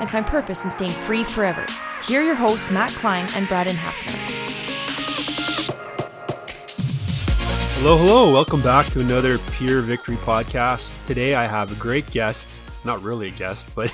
and find purpose in staying free forever. Here are your hosts, Matt Klein and Braden Hafner. Hello, hello. Welcome back to another Pure Victory podcast. Today I have a great guest. Not really a guest, but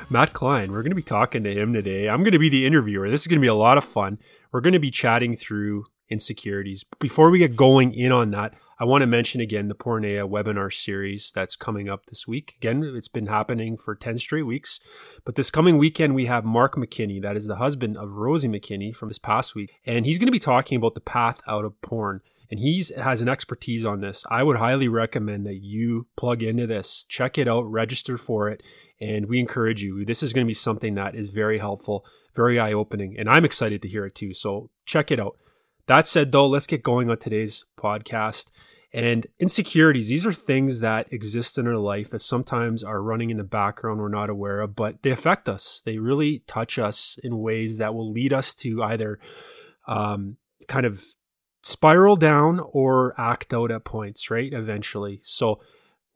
Matt Klein. We're going to be talking to him today. I'm going to be the interviewer. This is going to be a lot of fun. We're going to be chatting through insecurities. Before we get going in on that, I want to mention again the Porneia webinar series that's coming up this week. Again, it's been happening for 10 straight weeks. But this coming weekend, we have Mark McKinney, that is the husband of Rosie McKinney from this past week. And he's going to be talking about the path out of porn. And he has an expertise on this. I would highly recommend that you plug into this, check it out, register for it. And we encourage you. This is going to be something that is very helpful, very eye opening. And I'm excited to hear it too. So check it out. That said, though, let's get going on today's podcast. And insecurities, these are things that exist in our life that sometimes are running in the background we're not aware of, but they affect us. They really touch us in ways that will lead us to either um, kind of spiral down or act out at points, right? Eventually. So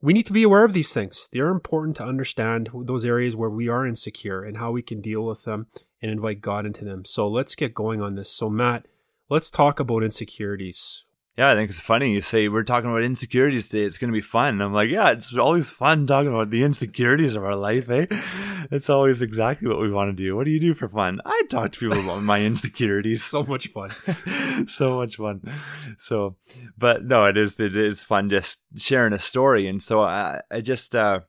we need to be aware of these things. They're important to understand those areas where we are insecure and how we can deal with them and invite God into them. So let's get going on this. So, Matt, let's talk about insecurities. Yeah, I think it's funny. You say we're talking about insecurities today. It's going to be fun. And I'm like, yeah, it's always fun talking about the insecurities of our life, eh? It's always exactly what we want to do. What do you do for fun? I talk to people about my insecurities. so much fun. so much fun. So, but no, it is, it is fun just sharing a story. And so I, I just, uh,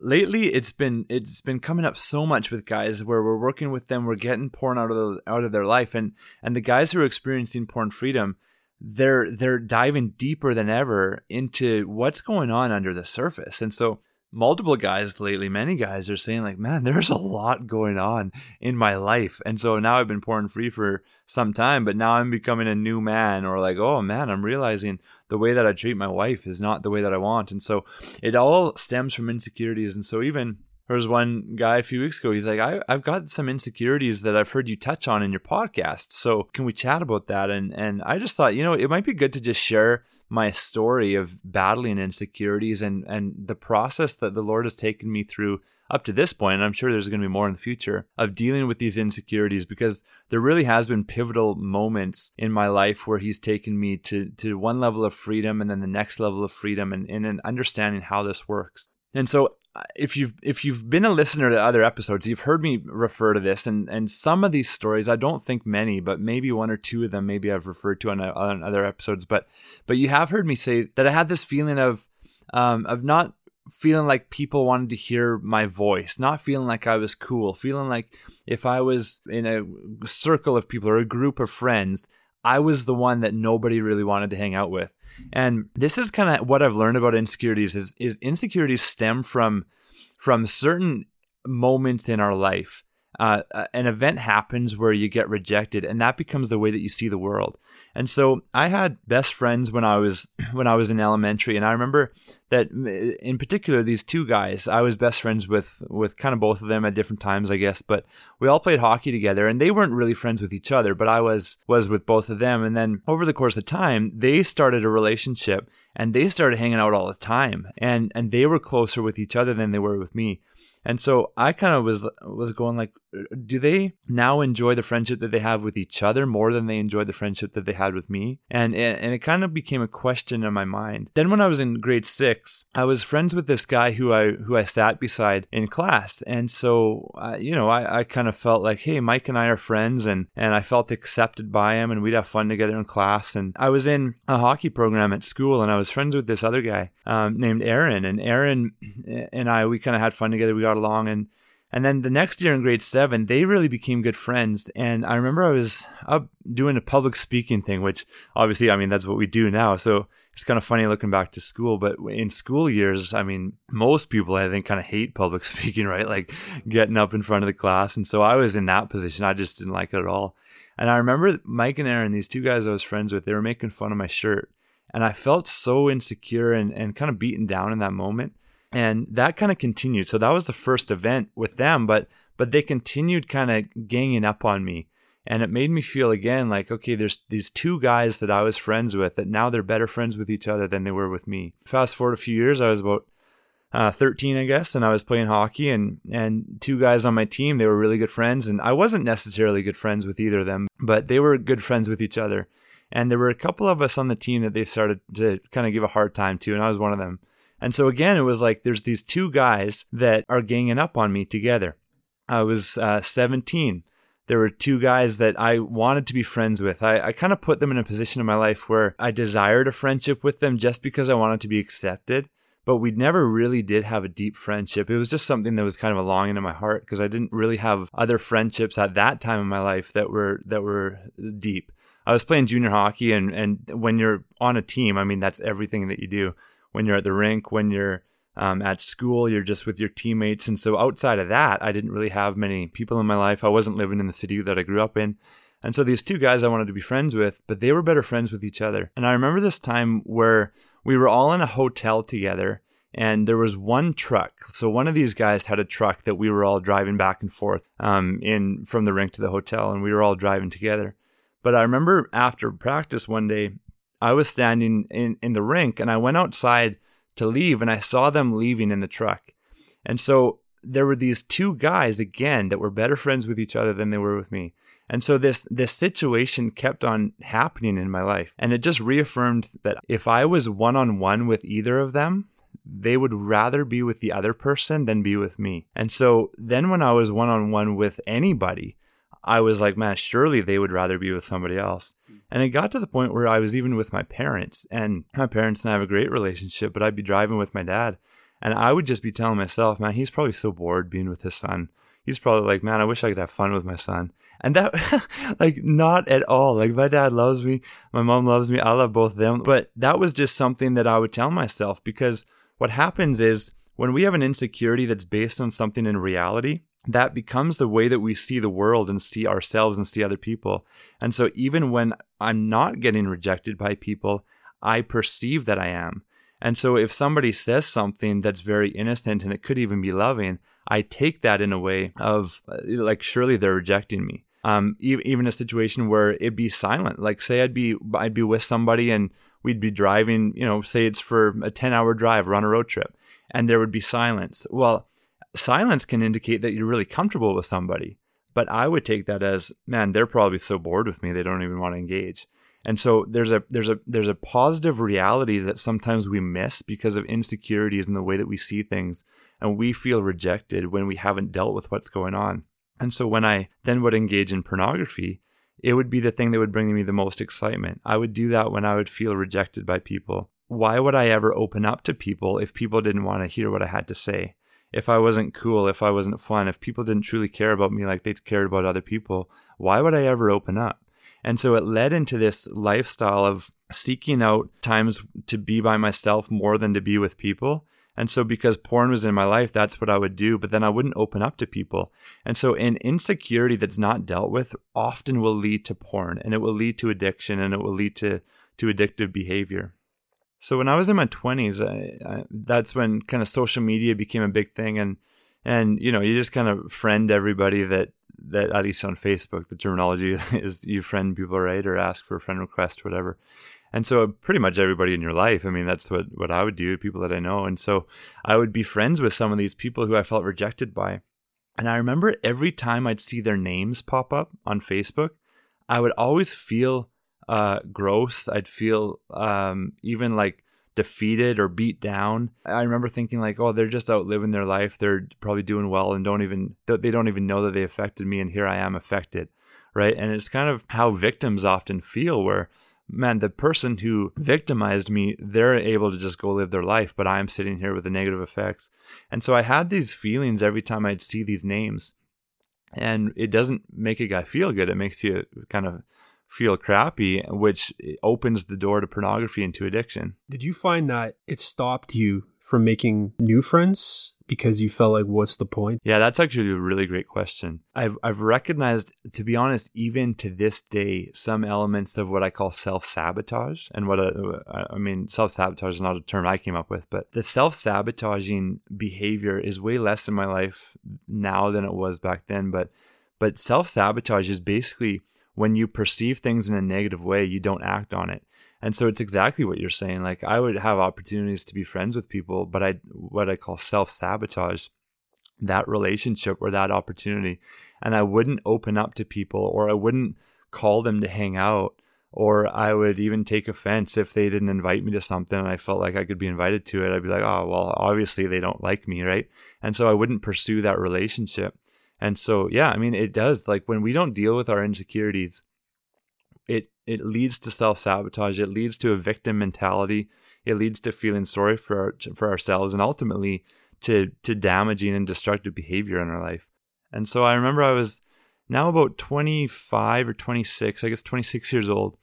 lately it's been it's been coming up so much with guys where we're working with them we're getting porn out of the, out of their life and and the guys who are experiencing porn freedom they're they're diving deeper than ever into what's going on under the surface. And so multiple guys lately, many guys are saying like, man, there's a lot going on in my life. And so now I've been porn free for some time, but now I'm becoming a new man or like, oh man, I'm realizing the way that I treat my wife is not the way that I want. And so it all stems from insecurities. And so even there was one guy a few weeks ago. He's like, I, I've got some insecurities that I've heard you touch on in your podcast. So can we chat about that? And and I just thought, you know, it might be good to just share my story of battling insecurities and and the process that the Lord has taken me through up to this point, and I'm sure there's going to be more in the future, of dealing with these insecurities because there really has been pivotal moments in my life where He's taken me to, to one level of freedom and then the next level of freedom and, and understanding how this works. And so if you've if you've been a listener to other episodes, you've heard me refer to this, and and some of these stories, I don't think many, but maybe one or two of them, maybe I've referred to on, on other episodes, but but you have heard me say that I had this feeling of um, of not feeling like people wanted to hear my voice, not feeling like I was cool, feeling like if I was in a circle of people or a group of friends, I was the one that nobody really wanted to hang out with. And this is kind of what I've learned about insecurities is is insecurities stem from from certain moments in our life uh, an event happens where you get rejected and that becomes the way that you see the world. And so i had best friends when i was when i was in elementary and i remember that in particular these two guys i was best friends with with kind of both of them at different times i guess but we all played hockey together and they weren't really friends with each other but i was was with both of them and then over the course of time they started a relationship and they started hanging out all the time and and they were closer with each other than they were with me. And so I kind of was was going like, do they now enjoy the friendship that they have with each other more than they enjoyed the friendship that they had with me? And and it kind of became a question in my mind. Then when I was in grade six, I was friends with this guy who I who I sat beside in class, and so uh, you know I, I kind of felt like, hey, Mike and I are friends, and and I felt accepted by him, and we'd have fun together in class. And I was in a hockey program at school, and I was friends with this other guy um, named Aaron, and Aaron and I we kind of had fun together. We got along and and then the next year in grade seven, they really became good friends. And I remember I was up doing a public speaking thing, which obviously, I mean, that's what we do now. So it's kind of funny looking back to school. But in school years, I mean, most people, I think, kind of hate public speaking, right? Like getting up in front of the class. And so I was in that position. I just didn't like it at all. And I remember Mike and Aaron, these two guys I was friends with, they were making fun of my shirt. And I felt so insecure and, and kind of beaten down in that moment and that kind of continued. So that was the first event with them, but but they continued kind of ganging up on me, and it made me feel again like okay, there's these two guys that I was friends with that now they're better friends with each other than they were with me. Fast forward a few years, I was about uh, 13, I guess, and I was playing hockey, and and two guys on my team, they were really good friends, and I wasn't necessarily good friends with either of them, but they were good friends with each other. And there were a couple of us on the team that they started to kind of give a hard time to, and I was one of them. And so again, it was like there's these two guys that are ganging up on me together. I was uh, 17. There were two guys that I wanted to be friends with. I, I kind of put them in a position in my life where I desired a friendship with them just because I wanted to be accepted. But we never really did have a deep friendship. It was just something that was kind of a longing in my heart because I didn't really have other friendships at that time in my life that were that were deep. I was playing junior hockey, and and when you're on a team, I mean that's everything that you do when you're at the rink, when you're um, at school, you're just with your teammates. And so outside of that, I didn't really have many people in my life. I wasn't living in the city that I grew up in. And so these two guys I wanted to be friends with, but they were better friends with each other. And I remember this time where we were all in a hotel together and there was one truck. So one of these guys had a truck that we were all driving back and forth um, in from the rink to the hotel, and we were all driving together. But I remember after practice one day, I was standing in, in the rink and I went outside to leave and I saw them leaving in the truck. And so there were these two guys again that were better friends with each other than they were with me. And so this this situation kept on happening in my life. And it just reaffirmed that if I was one on one with either of them, they would rather be with the other person than be with me. And so then when I was one on one with anybody, I was like, man, surely they would rather be with somebody else. And it got to the point where I was even with my parents, and my parents and I have a great relationship, but I'd be driving with my dad, and I would just be telling myself, man, he's probably so bored being with his son. He's probably like, man, I wish I could have fun with my son. And that, like, not at all. Like, my dad loves me, my mom loves me, I love both of them. But that was just something that I would tell myself because what happens is when we have an insecurity that's based on something in reality, that becomes the way that we see the world and see ourselves and see other people. And so even when I'm not getting rejected by people, I perceive that I am. And so if somebody says something that's very innocent and it could even be loving, I take that in a way of uh, like, surely they're rejecting me. Um, even a situation where it'd be silent. Like say I'd be, I'd be with somebody and we'd be driving, you know, say it's for a 10 hour drive or on a road trip and there would be silence. Well, silence can indicate that you're really comfortable with somebody. But I would take that as, man, they're probably so bored with me they don't even want to engage. And so there's a there's a there's a positive reality that sometimes we miss because of insecurities in the way that we see things and we feel rejected when we haven't dealt with what's going on. And so when I then would engage in pornography, it would be the thing that would bring me the most excitement. I would do that when I would feel rejected by people why would I ever open up to people if people didn't want to hear what I had to say? If I wasn't cool, if I wasn't fun, if people didn't truly care about me like they cared about other people, why would I ever open up? And so it led into this lifestyle of seeking out times to be by myself more than to be with people. And so because porn was in my life, that's what I would do, but then I wouldn't open up to people. And so an insecurity that's not dealt with often will lead to porn and it will lead to addiction and it will lead to, to addictive behavior. So when I was in my 20s, I, I, that's when kind of social media became a big thing and and you know, you just kind of friend everybody that that at least on Facebook, the terminology is you friend people, right? Or ask for a friend request, whatever. And so pretty much everybody in your life, I mean, that's what, what I would do, people that I know. And so I would be friends with some of these people who I felt rejected by. And I remember every time I'd see their names pop up on Facebook, I would always feel uh, gross. I'd feel um, even like defeated or beat down. I remember thinking like, oh, they're just out living their life. They're probably doing well and don't even they don't even know that they affected me, and here I am affected, right? And it's kind of how victims often feel, where man, the person who victimized me, they're able to just go live their life, but I'm sitting here with the negative effects. And so I had these feelings every time I'd see these names. And it doesn't make a guy feel good. It makes you kind of feel crappy, which opens the door to pornography and to addiction. Did you find that it stopped you from making new friends because you felt like, what's the point? Yeah, that's actually a really great question. I've, I've recognized, to be honest, even to this day, some elements of what I call self sabotage. And what uh, I, I mean, self sabotage is not a term I came up with, but the self sabotaging behavior is way less in my life now than it was back then. But but self sabotage is basically when you perceive things in a negative way, you don't act on it. And so it's exactly what you're saying. Like I would have opportunities to be friends with people, but I what I call self sabotage that relationship or that opportunity, and I wouldn't open up to people or I wouldn't call them to hang out. Or I would even take offense if they didn't invite me to something and I felt like I could be invited to it. I'd be like, oh, well, obviously they don't like me, right? And so I wouldn't pursue that relationship. And so, yeah, I mean, it does. Like when we don't deal with our insecurities, it it leads to self sabotage. It leads to a victim mentality. It leads to feeling sorry for our, for ourselves, and ultimately to to damaging and destructive behavior in our life. And so, I remember I was now about 25 or 26, I guess 26 years old,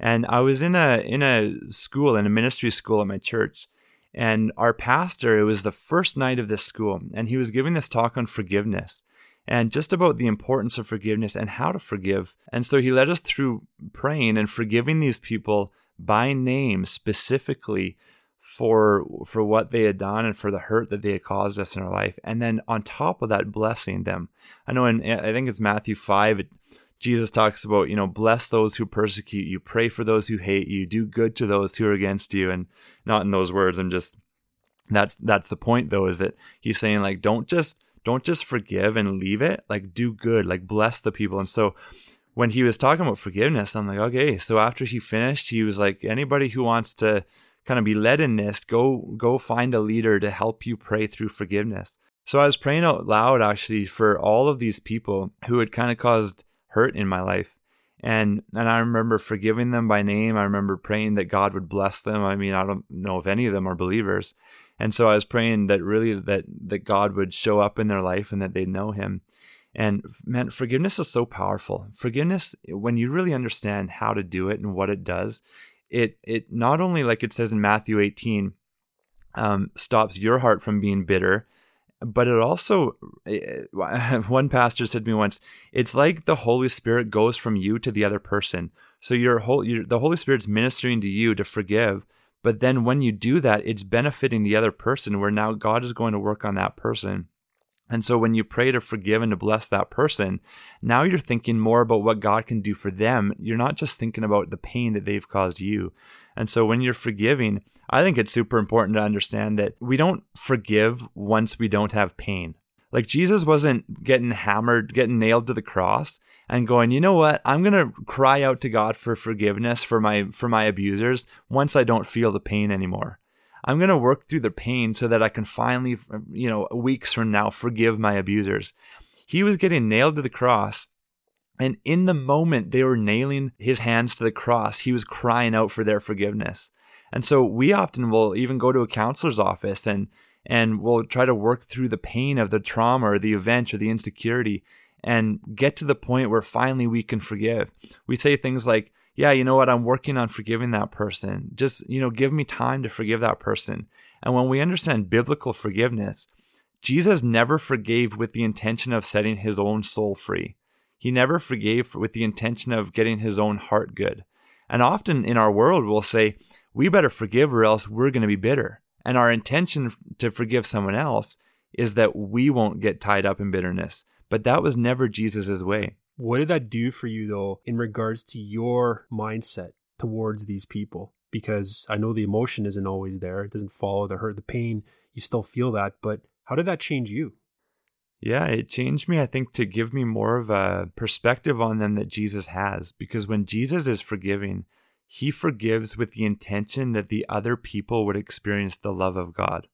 and I was in a in a school in a ministry school at my church. And our pastor, it was the first night of this school, and he was giving this talk on forgiveness and just about the importance of forgiveness and how to forgive. And so he led us through praying and forgiving these people by name specifically for for what they had done and for the hurt that they had caused us in our life. And then on top of that blessing them. I know in i think it's matthew 5 it, jesus talks about you know bless those who persecute you pray for those who hate you do good to those who are against you. And not in those words i'm just that's that's the point though is that he's saying like don't just don't just forgive and leave it. Like do good, like bless the people. And so when he was talking about forgiveness, I'm like, okay. So after he finished, he was like, anybody who wants to kind of be led in this, go go find a leader to help you pray through forgiveness. So I was praying out loud actually for all of these people who had kind of caused hurt in my life. And and I remember forgiving them by name. I remember praying that God would bless them. I mean, I don't know if any of them are believers. And so I was praying that really that that God would show up in their life and that they'd know him. And man, forgiveness is so powerful. Forgiveness, when you really understand how to do it and what it does, it it not only like it says in Matthew 18, um, stops your heart from being bitter, but it also one pastor said to me once, it's like the Holy Spirit goes from you to the other person. So your whole your, the Holy Spirit's ministering to you to forgive, but then when you do that, it's benefiting the other person where now God is going to work on that person. And so when you pray to forgive and to bless that person, now you're thinking more about what God can do for them. You're not just thinking about the pain that they've caused you. And so when you're forgiving, I think it's super important to understand that we don't forgive once we don't have pain. Like Jesus wasn't getting hammered, getting nailed to the cross and going, "You know what? I'm going to cry out to God for forgiveness for my for my abusers once I don't feel the pain anymore." I'm going to work through the pain so that I can finally, you know, weeks from now forgive my abusers. He was getting nailed to the cross and in the moment they were nailing his hands to the cross, he was crying out for their forgiveness. And so we often will even go to a counselor's office and and we'll try to work through the pain of the trauma or the event or the insecurity and get to the point where finally we can forgive. We say things like, yeah, you know what? I'm working on forgiving that person. Just, you know, give me time to forgive that person. And when we understand biblical forgiveness, Jesus never forgave with the intention of setting his own soul free. He never forgave with the intention of getting his own heart good. And often in our world, we'll say, we better forgive or else we're going to be bitter. And our intention to forgive someone else is that we won't get tied up in bitterness. But that was never Jesus' way. What did that do for you, though, in regards to your mindset towards these people? Because I know the emotion isn't always there, it doesn't follow the hurt, the pain. You still feel that. But how did that change you? Yeah, it changed me, I think, to give me more of a perspective on them that Jesus has. Because when Jesus is forgiving, he forgives with the intention that the other people would experience the love of God.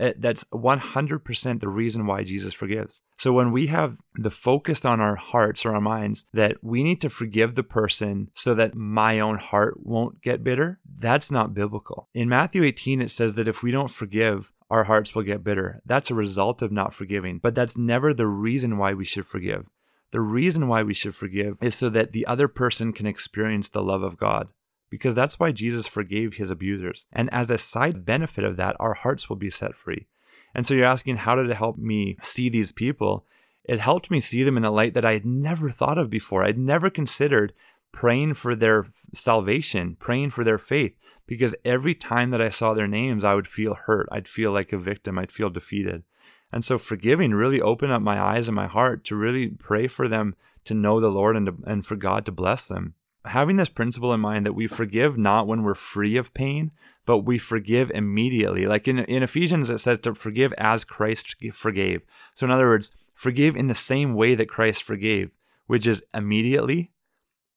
Uh, that's 100% the reason why Jesus forgives. So when we have the focus on our hearts or our minds that we need to forgive the person so that my own heart won't get bitter, that's not biblical. In Matthew 18, it says that if we don't forgive, our hearts will get bitter. That's a result of not forgiving, but that's never the reason why we should forgive. The reason why we should forgive is so that the other person can experience the love of God because that's why Jesus forgave his abusers. And as a side benefit of that, our hearts will be set free. And so you're asking, how did it help me see these people? It helped me see them in a light that I had never thought of before. I'd never considered praying for their salvation, praying for their faith, because every time that I saw their names, I would feel hurt. I'd feel like a victim. I'd feel defeated. And so forgiving really opened up my eyes and my heart to really pray for them to know the Lord and, to, and for God to bless them having this principle in mind that we forgive not when we're free of pain, but we forgive immediately. Like in, in Ephesians, it says to forgive as Christ forgave. So, in other words, forgive in the same way that Christ forgave, which is immediately,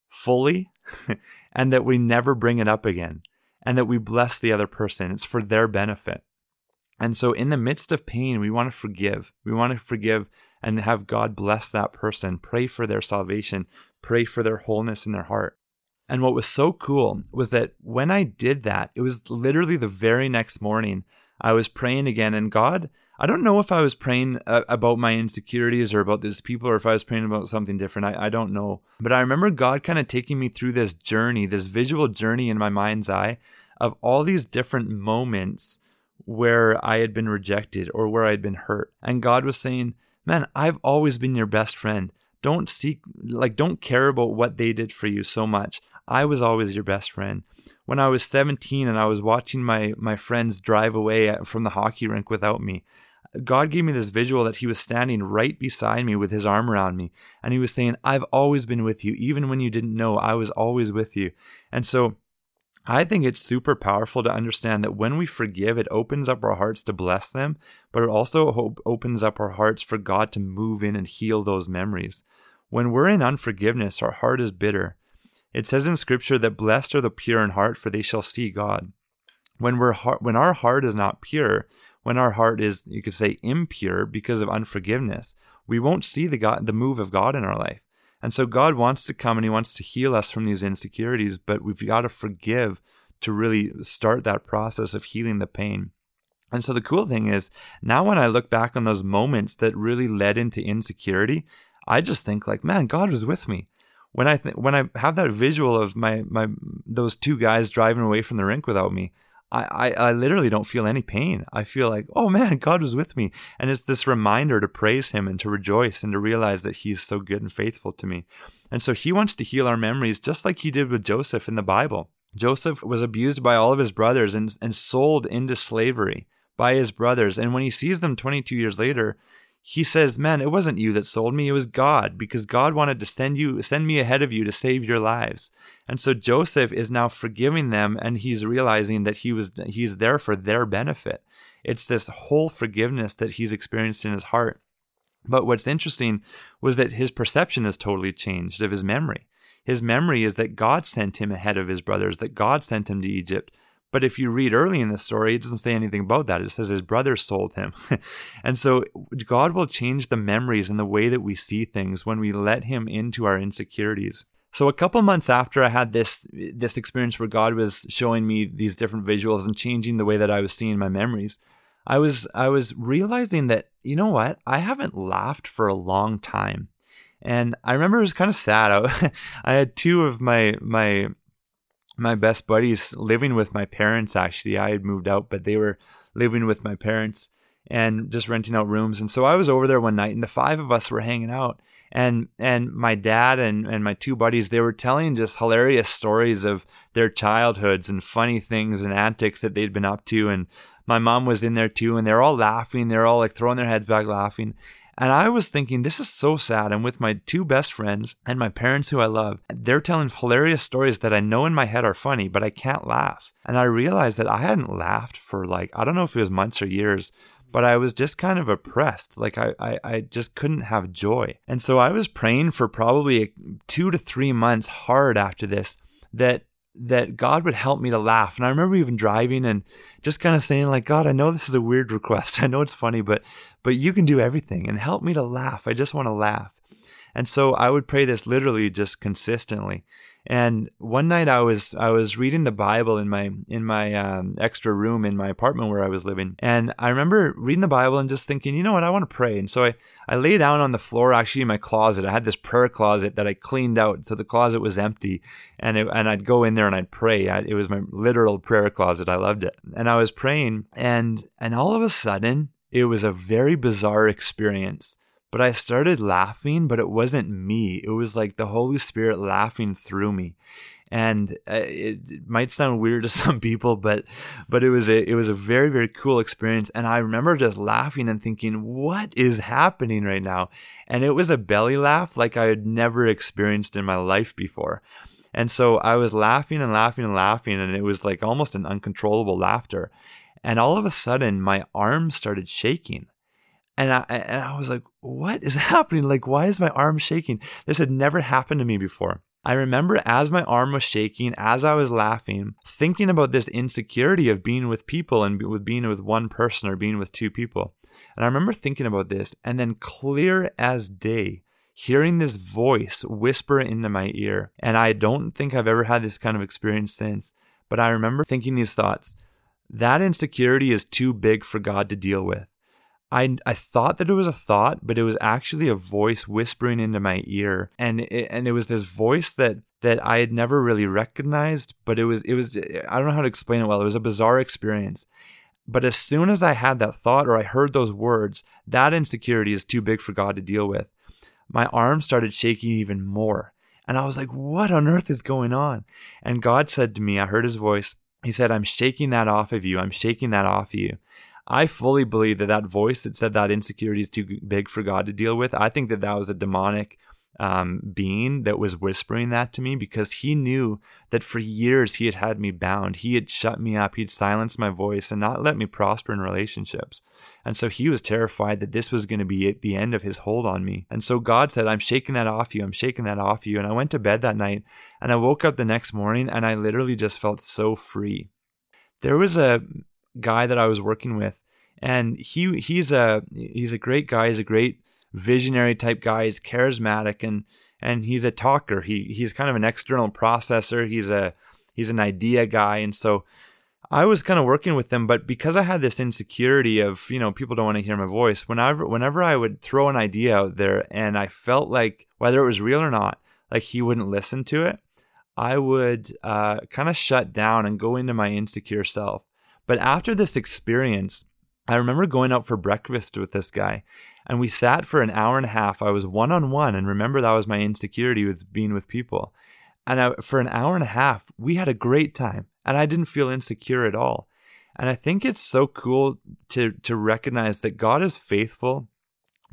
fully, and that we never bring it up again, and that we bless the other person. It's for their benefit. And so, in the midst of pain, we want to forgive. We want to forgive and have God bless that person, pray for their salvation, pray for their wholeness in their heart. And what was so cool was that when I did that, it was literally the very next morning I was praying again. And God, I don't know if I was praying uh, about my insecurities or about these people or if I was praying about something different. I, I don't know. But I remember God kind of taking me through this journey, this visual journey in my mind's eye of all these different moments where I had been rejected or where I had been hurt. And God was saying, Man, I've always been your best friend. Don't seek, like, don't care about what they did for you so much. I was always your best friend. When I was 17 and I was watching my, my friends drive away from the hockey rink without me, God gave me this visual that He was standing right beside me with His arm around me. And He was saying, I've always been with you. Even when you didn't know, I was always with you. And so I think it's super powerful to understand that when we forgive, it opens up our hearts to bless them, but it also opens up our hearts for God to move in and heal those memories. When we're in unforgiveness, our heart is bitter. It says in Scripture that blessed are the pure in heart, for they shall see God. When we're when our heart is not pure, when our heart is, you could say, impure because of unforgiveness, we won't see the God, the move of God in our life. And so God wants to come and He wants to heal us from these insecurities, but we've got to forgive to really start that process of healing the pain. And so the cool thing is, now when I look back on those moments that really led into insecurity, I just think like, man, God was with me. When I th- when I have that visual of my my those two guys driving away from the rink without me, I, I, I literally don't feel any pain. I feel like, oh man, God was with me. And it's this reminder to praise Him and to rejoice and to realize that He's so good and faithful to me. And so He wants to heal our memories just like He did with Joseph in the Bible. Joseph was abused by all of his brothers and, and sold into slavery by his brothers. And when he sees them 22 years later, he says, "Man, it wasn't you that sold me; it was God, because God wanted to send you, send me ahead of you to save your lives." And so Joseph is now forgiving them, and he's realizing that he was he's there for their benefit. It's this whole forgiveness that he's experienced in his heart. But what's interesting was that his perception has totally changed of his memory. His memory is that God sent him ahead of his brothers, that God sent him to Egypt, but if you read early in the story, it doesn't say anything about that. It says his brothers sold him. and so God will change the memories and the way that we see things when we let him into our insecurities. So a couple months after I had this this experience where God was showing me these different visuals and changing the way that I was seeing my memories, I was I was realizing that you know what I haven't laughed for a long time, and I remember it was kind of sad. I, I had two of my my my best buddies living with my parents. Actually, I had moved out, but they were living with my parents and just renting out rooms. And so I was over there one night, and the five of us were hanging out and and my dad and, and my two buddies they were telling just hilarious stories of their childhoods and funny things and antics that they'd been up to and my mom was in there too and they're all laughing they're all like throwing their heads back laughing and I was thinking, this is so sad. I'm with my two best friends and my parents who I love. They're telling hilarious stories that I know in my head are funny, but I can't laugh. And I realized that I hadn't laughed for like, I don't know if it was months or years, but I was just kind of oppressed. Like I, I, I, just couldn't have joy. And so I was praying for probably two to three months hard after this that that God would help me to laugh. And I remember even driving and just kind of saying like, God, I know this is a weird request. I know it's funny, but but you can do everything and help me to laugh. I just want to laugh. And so I would pray this literally just consistently. And one night I was I was reading the Bible in my in my um, extra room in my apartment where I was living, and I remember reading the Bible and just thinking, you know what, I want to pray. And so I I lay down on the floor actually in my closet. I had this prayer closet that I cleaned out, so the closet was empty, and it, and I'd go in there and I'd pray. I, it was my literal prayer closet. I loved it, and I was praying, and and all of a sudden it was a very bizarre experience but I started laughing, but it wasn't me. It was like the Holy Spirit laughing through me. And uh, it, might sound weird to some people, but but it was a it was a very very cool experience. And I remember just laughing and thinking, "What is happening right now?" And it was a belly laugh like I had never experienced in my life before. And so I was laughing and laughing and laughing, and it was like almost an uncontrollable laughter. And all of a sudden, my arms started shaking and I, and I was like, what is happening? Like, why is my arm shaking? This had never happened to me before. I remember as my arm was shaking, as I was laughing, thinking about this insecurity of being with people and with being with one person or being with two people. And I remember thinking about this and then clear as day, hearing this voice whisper into my ear. And I don't think I've ever had this kind of experience since, but I remember thinking these thoughts. That insecurity is too big for God to deal with. I, I thought that it was a thought, but it was actually a voice whispering into my ear, and it, and it was this voice that that I had never really recognized. But it was it was I don't know how to explain it well. It was a bizarre experience. But as soon as I had that thought or I heard those words, that insecurity is too big for God to deal with. My arm started shaking even more, and I was like, "What on earth is going on?" And God said to me, I heard His voice. He said, "I'm shaking that off of you. I'm shaking that off of you." I fully believe that that voice that said that insecurity is too big for God to deal with, I think that that was a demonic um, being that was whispering that to me because he knew that for years he had had me bound. He had shut me up. He'd silenced my voice and not let me prosper in relationships. And so he was terrified that this was going to be the end of his hold on me. And so God said, I'm shaking that off you. I'm shaking that off you. And I went to bed that night and I woke up the next morning and I literally just felt so free. There was a guy that I was working with, and he he's a he's a great guy. He's a great visionary type guy. He's charismatic and and he's a talker. He he's kind of an external processor. He's a he's an idea guy, and so I was kind of working with him, but because I had this insecurity of, you know, people don't want to hear my voice, whenever whenever I would throw an idea out there and I felt like whether it was real or not, like he wouldn't listen to it, I would uh, kind of shut down and go into my insecure self. But after this experience, I remember going out for breakfast with this guy and we sat for an hour and a half. I was one on one and remember that was my insecurity with being with people. And I, for an hour and a half, we had a great time and I didn't feel insecure at all. And I think it's so cool to, to recognize that God is faithful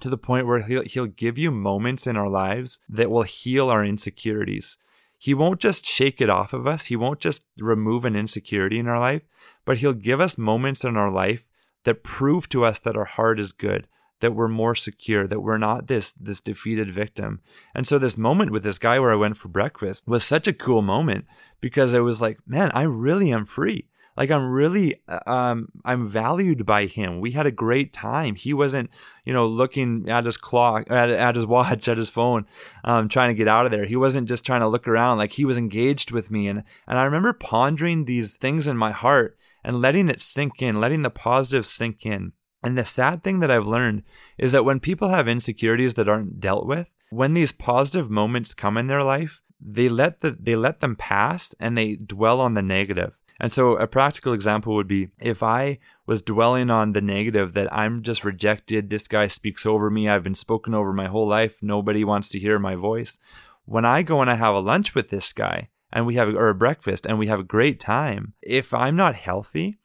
to the point where he'll, he'll give you moments in our lives that will heal our insecurities. He won't just shake it off of us. He won't just remove an insecurity in our life, but He'll give us moments in our life that prove to us that our heart is good, that we're more secure, that we're not this this defeated victim. And so this moment with this guy where I went for breakfast was such a cool moment because it was like, man, I really am free. Like I'm really, um, I'm valued by him. We had a great time. He wasn't, you know, looking at his clock, at, at his watch, at his phone, um, trying to get out of there. He wasn't just trying to look around. Like he was engaged with me. And, and I remember pondering these things in my heart and letting it sink in, letting the positive sink in. And the sad thing that I've learned is that when people have insecurities that aren't dealt with, when these positive moments come in their life, they let the they let them pass and they dwell on the negative. And so a practical example would be if I was dwelling on the negative that I'm just rejected, this guy speaks over me, I've been spoken over my whole life, nobody wants to hear my voice. When I go and I have a lunch with this guy and we have or a breakfast and we have a great time, if I'm not healthy,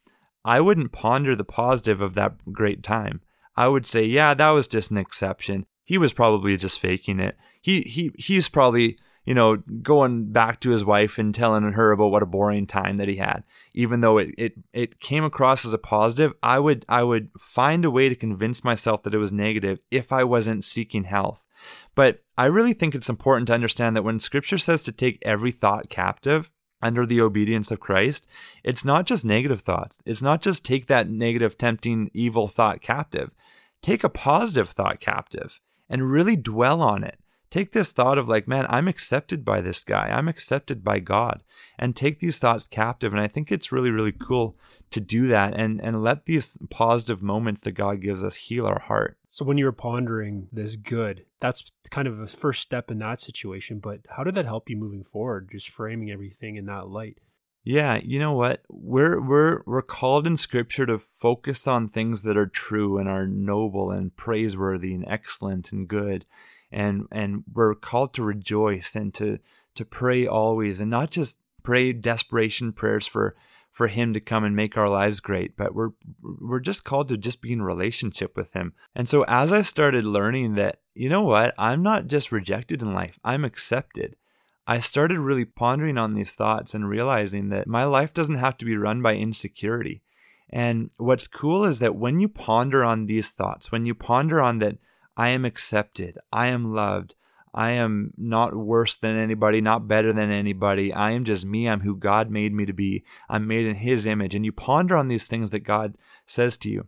I wouldn't ponder the positive of that great time. I would say, yeah, that was just an exception. He was probably just faking it. He he he's probably you know, going back to his wife and telling her about what a boring time that he had. Even though it, it, it came across as a positive, I would I would find a way to convince myself that it was negative if I wasn't seeking health. But I really think it's important to understand that when scripture says to take every thought captive, under the obedience of Christ, it's not just negative thoughts. It's not just take that negative, tempting, evil thought captive. Take a positive thought captive and really dwell on it take this thought of like, man, I'm accepted by this guy. I'm accepted by God. And take these thoughts captive. And I think it's really, really cool to do that and, and let these positive moments that God gives us heal our heart. So when you were pondering this good, that's kind of a first step in that situation. But how did that help you moving forward? Just framing everything in that light. Yeah, you know what? We're we're we're called in scripture to focus on things that are true and are noble and praiseworthy and excellent and good and and we're called to rejoice and to to pray always and not just pray desperation prayers for for him to come and make our lives great but we're we're just called to just be in relationship with him. And so as i started learning that you know what? I'm not just rejected in life i'm accepted i started really pondering on these thoughts and realizing that my life doesn't have to be run by insecurity. And what's cool is that when you ponder on these thoughts when you ponder on that I am accepted. I am loved. I am not worse than anybody, not better than anybody. I am just me. I'm who God made me to be. I'm made in His image. And you ponder on these things that God says to you.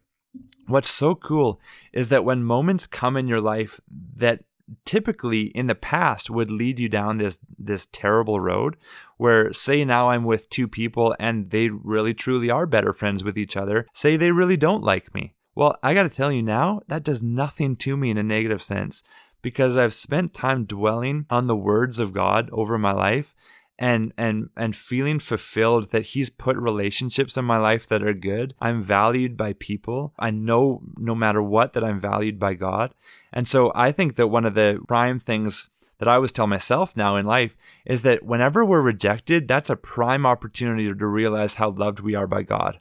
What's so cool is that when moments come in your life that typically in the past would lead you down this this terrible road where say now I'm with two people and they really truly are better friends with each other say they really don't like me well, I got to tell you now, that does nothing to me in a negative sense because I've spent time dwelling on the words of God over my life and and and feeling fulfilled that he's put relationships in my life that are good. I'm valued by people. I know no matter what that I'm valued by God. And so I think that one of the prime things that I always tell myself now in life is that whenever we're rejected, that's a prime opportunity to realize how loved we are by God.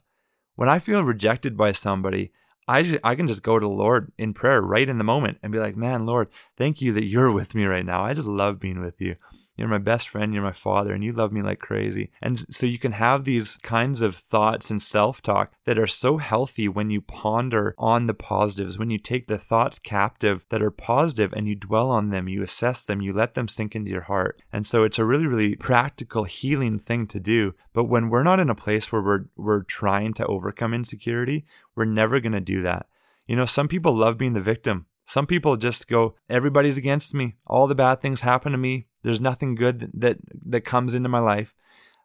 When I feel rejected by somebody, I, just, I can just go to the Lord in prayer right in the moment and be like, man, Lord, thank you that you're with me right now. I just love being with you. You're my best friend. You're my father, and you love me like crazy. And so you can have these kinds of thoughts and self talk that are so healthy when you ponder on the positives, when you take the thoughts captive that are positive and you dwell on them, you assess them, you let them sink into your heart. And so it's a really, really practical healing thing to do. But when we're not in a place where we're, we're trying to overcome insecurity, we're never going to do that. You know, some people love being the victim. Some people just go, everybody's against me. All the bad things happen to me. There's nothing good that that, comes into my life.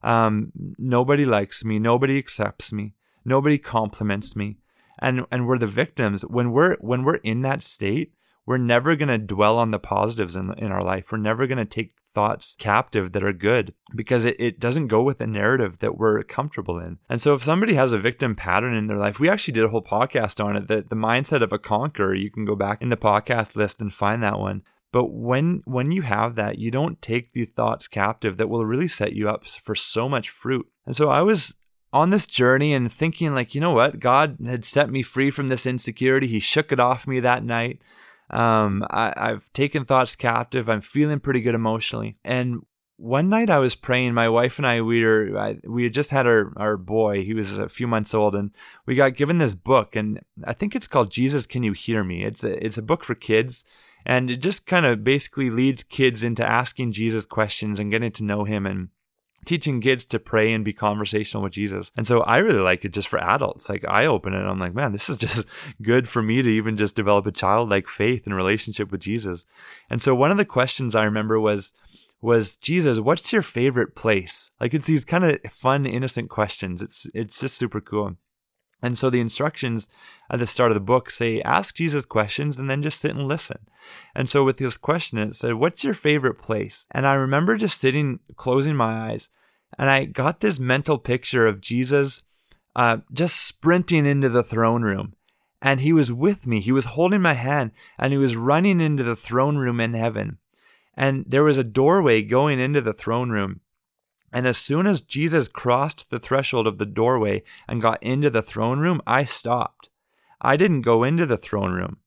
Um, nobody likes me. Nobody accepts me. Nobody compliments me. And and we're the victims. When we're when we're in that state, we're never going to dwell on the positives in, in our life. We're never going to take thoughts captive that are good because it, it doesn't go with the narrative that we're comfortable in. And so if somebody has a victim pattern in their life, we actually did a whole podcast on it, that the mindset of a conqueror, you can go back in the podcast list and find that one. But when when you have that, you don't take these thoughts captive that will really set you up for so much fruit. And so I was on this journey and thinking like, you know what? God had set me free from this insecurity. He shook it off me that night. Um, I, I've taken thoughts captive. I'm feeling pretty good emotionally. And one night I was praying. My wife and I, we were, we had just had our, our boy. He was a few months old, and we got given this book, and I think it's called Jesus. Can you hear me? It's a, it's a book for kids, and it just kind of basically leads kids into asking Jesus questions and getting to know Him. And teaching kids to pray and be conversational with Jesus. And so I really like it just for adults. Like I open it, I'm like, man, this is just good for me to even just develop a childlike faith and relationship with Jesus. And so one of the questions I remember was, was Jesus, what's your favorite place? Like it's these kind of fun, innocent questions. It's it's just super cool. And so the instructions at the start of the book say, ask Jesus questions and then just sit and listen. And so with this question, it said, what's your favorite place? And I remember just sitting, closing my eyes, and I got this mental picture of Jesus uh, just sprinting into the throne room. And he was with me. He was holding my hand and he was running into the throne room in heaven. And there was a doorway going into the throne room. And as soon as Jesus crossed the threshold of the doorway and got into the throne room, I stopped. I didn't go into the throne room.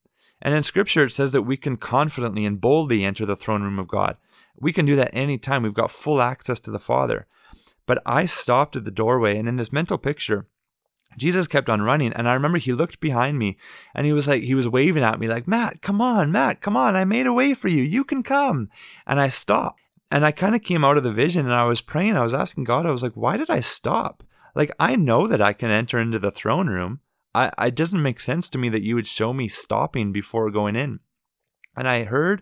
And in scripture, it says that we can confidently and boldly enter the throne room of God. We can do that anytime. We've got full access to the Father. But I stopped at the doorway, and in this mental picture, Jesus kept on running. And I remember he looked behind me and he was like, he was waving at me, like, Matt, come on, Matt, come on. I made a way for you. You can come. And I stopped. And I kind of came out of the vision and I was praying. I was asking God, I was like, why did I stop? Like, I know that I can enter into the throne room. I, it doesn't make sense to me that you would show me stopping before going in. And I heard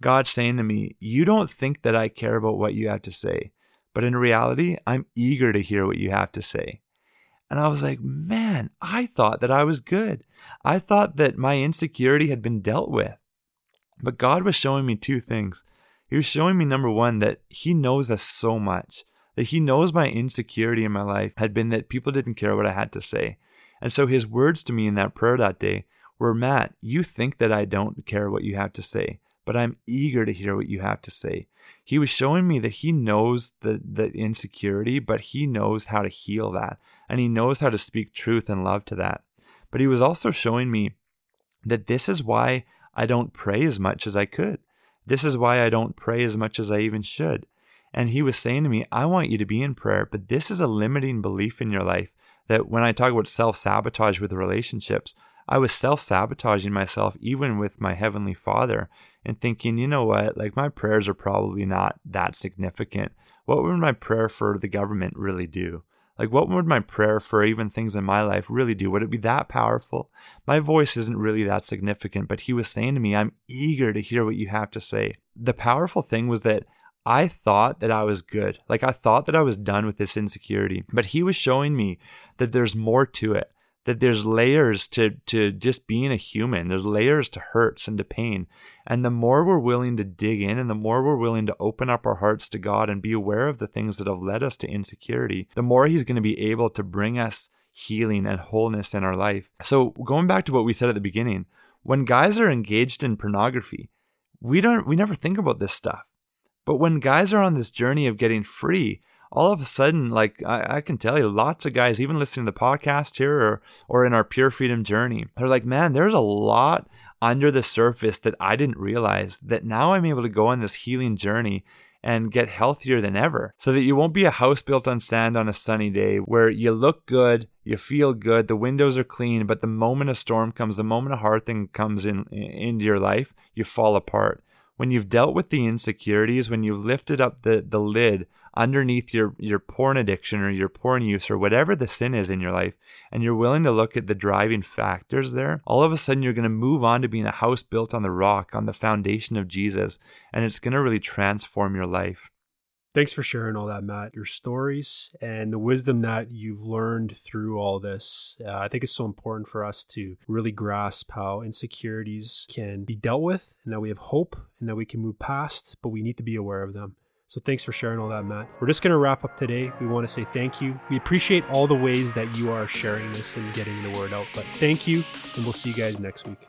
God saying to me, You don't think that I care about what you have to say, but in reality, I'm eager to hear what you have to say. And I was like, Man, I thought that I was good. I thought that my insecurity had been dealt with. But God was showing me two things. He was showing me, number one, that He knows us so much, that He knows my insecurity in my life had been that people didn't care what I had to say. And so His words to me in that prayer that day were, Matt, you think that I don't care what you have to say, but I'm eager to hear what you have to say. He was showing me that He knows the, the insecurity, but He knows how to heal that, and He knows how to speak truth and love to that. But He was also showing me that this is why I don't pray as much as I could this is why I don't pray as much as I even should. And he was saying to me, I want you to be in prayer, but this is a limiting belief in your life that when I talk about self sabotage with relationships, I was self sabotaging myself even with my Heavenly Father and thinking, you know what, like my prayers are probably not that significant. What would my prayer for the government really do? Like, what would my prayer for even things in my life really do? Would it be that powerful? My voice isn't really that significant, but he was saying to me, I'm eager to hear what you have to say. The powerful thing was that I thought that I was good. Like, I thought that I was done with this insecurity, but he was showing me that there's more to it that there's layers to to just being a human. There's layers to hurts and to pain. And the more we're willing to dig in and the more we're willing to open up our hearts to God and be aware of the things that have led us to insecurity, the more he's going to be able to bring us healing and wholeness in our life. So, going back to what we said at the beginning, when guys are engaged in pornography, we don't we never think about this stuff. But when guys are on this journey of getting free, all of a sudden, like I, I, can tell you, lots of guys, even listening to the podcast here or or in our pure freedom journey, they're like, man, there's a lot under the surface that I didn't realize that now I'm able to go on this healing journey and get healthier than ever. So that you won't be a house built on sand on a sunny day where you look good, you feel good, the windows are clean, but the moment a storm comes, the moment a hard thing comes in into your life, you fall apart when you've dealt with the insecurities, when you've lifted up the, the lid underneath your, your porn addiction or your porn use or whatever the sin is in your life, and you're willing to look at the driving factors there, all of a sudden you're going to move on to being a house built on the rock, on the foundation of Jesus, and it's going to really transform your life. Thanks for sharing all that, Matt. Your stories and the wisdom that you've learned through all this. Uh, I think it's so important for us to really grasp how insecurities can be dealt with and that we have hope and that we can move past, but we need to be aware of them. So thanks for sharing all that, Matt. We're just going to wrap up today. We want to say thank you. We appreciate all the ways that you are sharing this and getting the word out. But thank you, and we'll see you guys next week.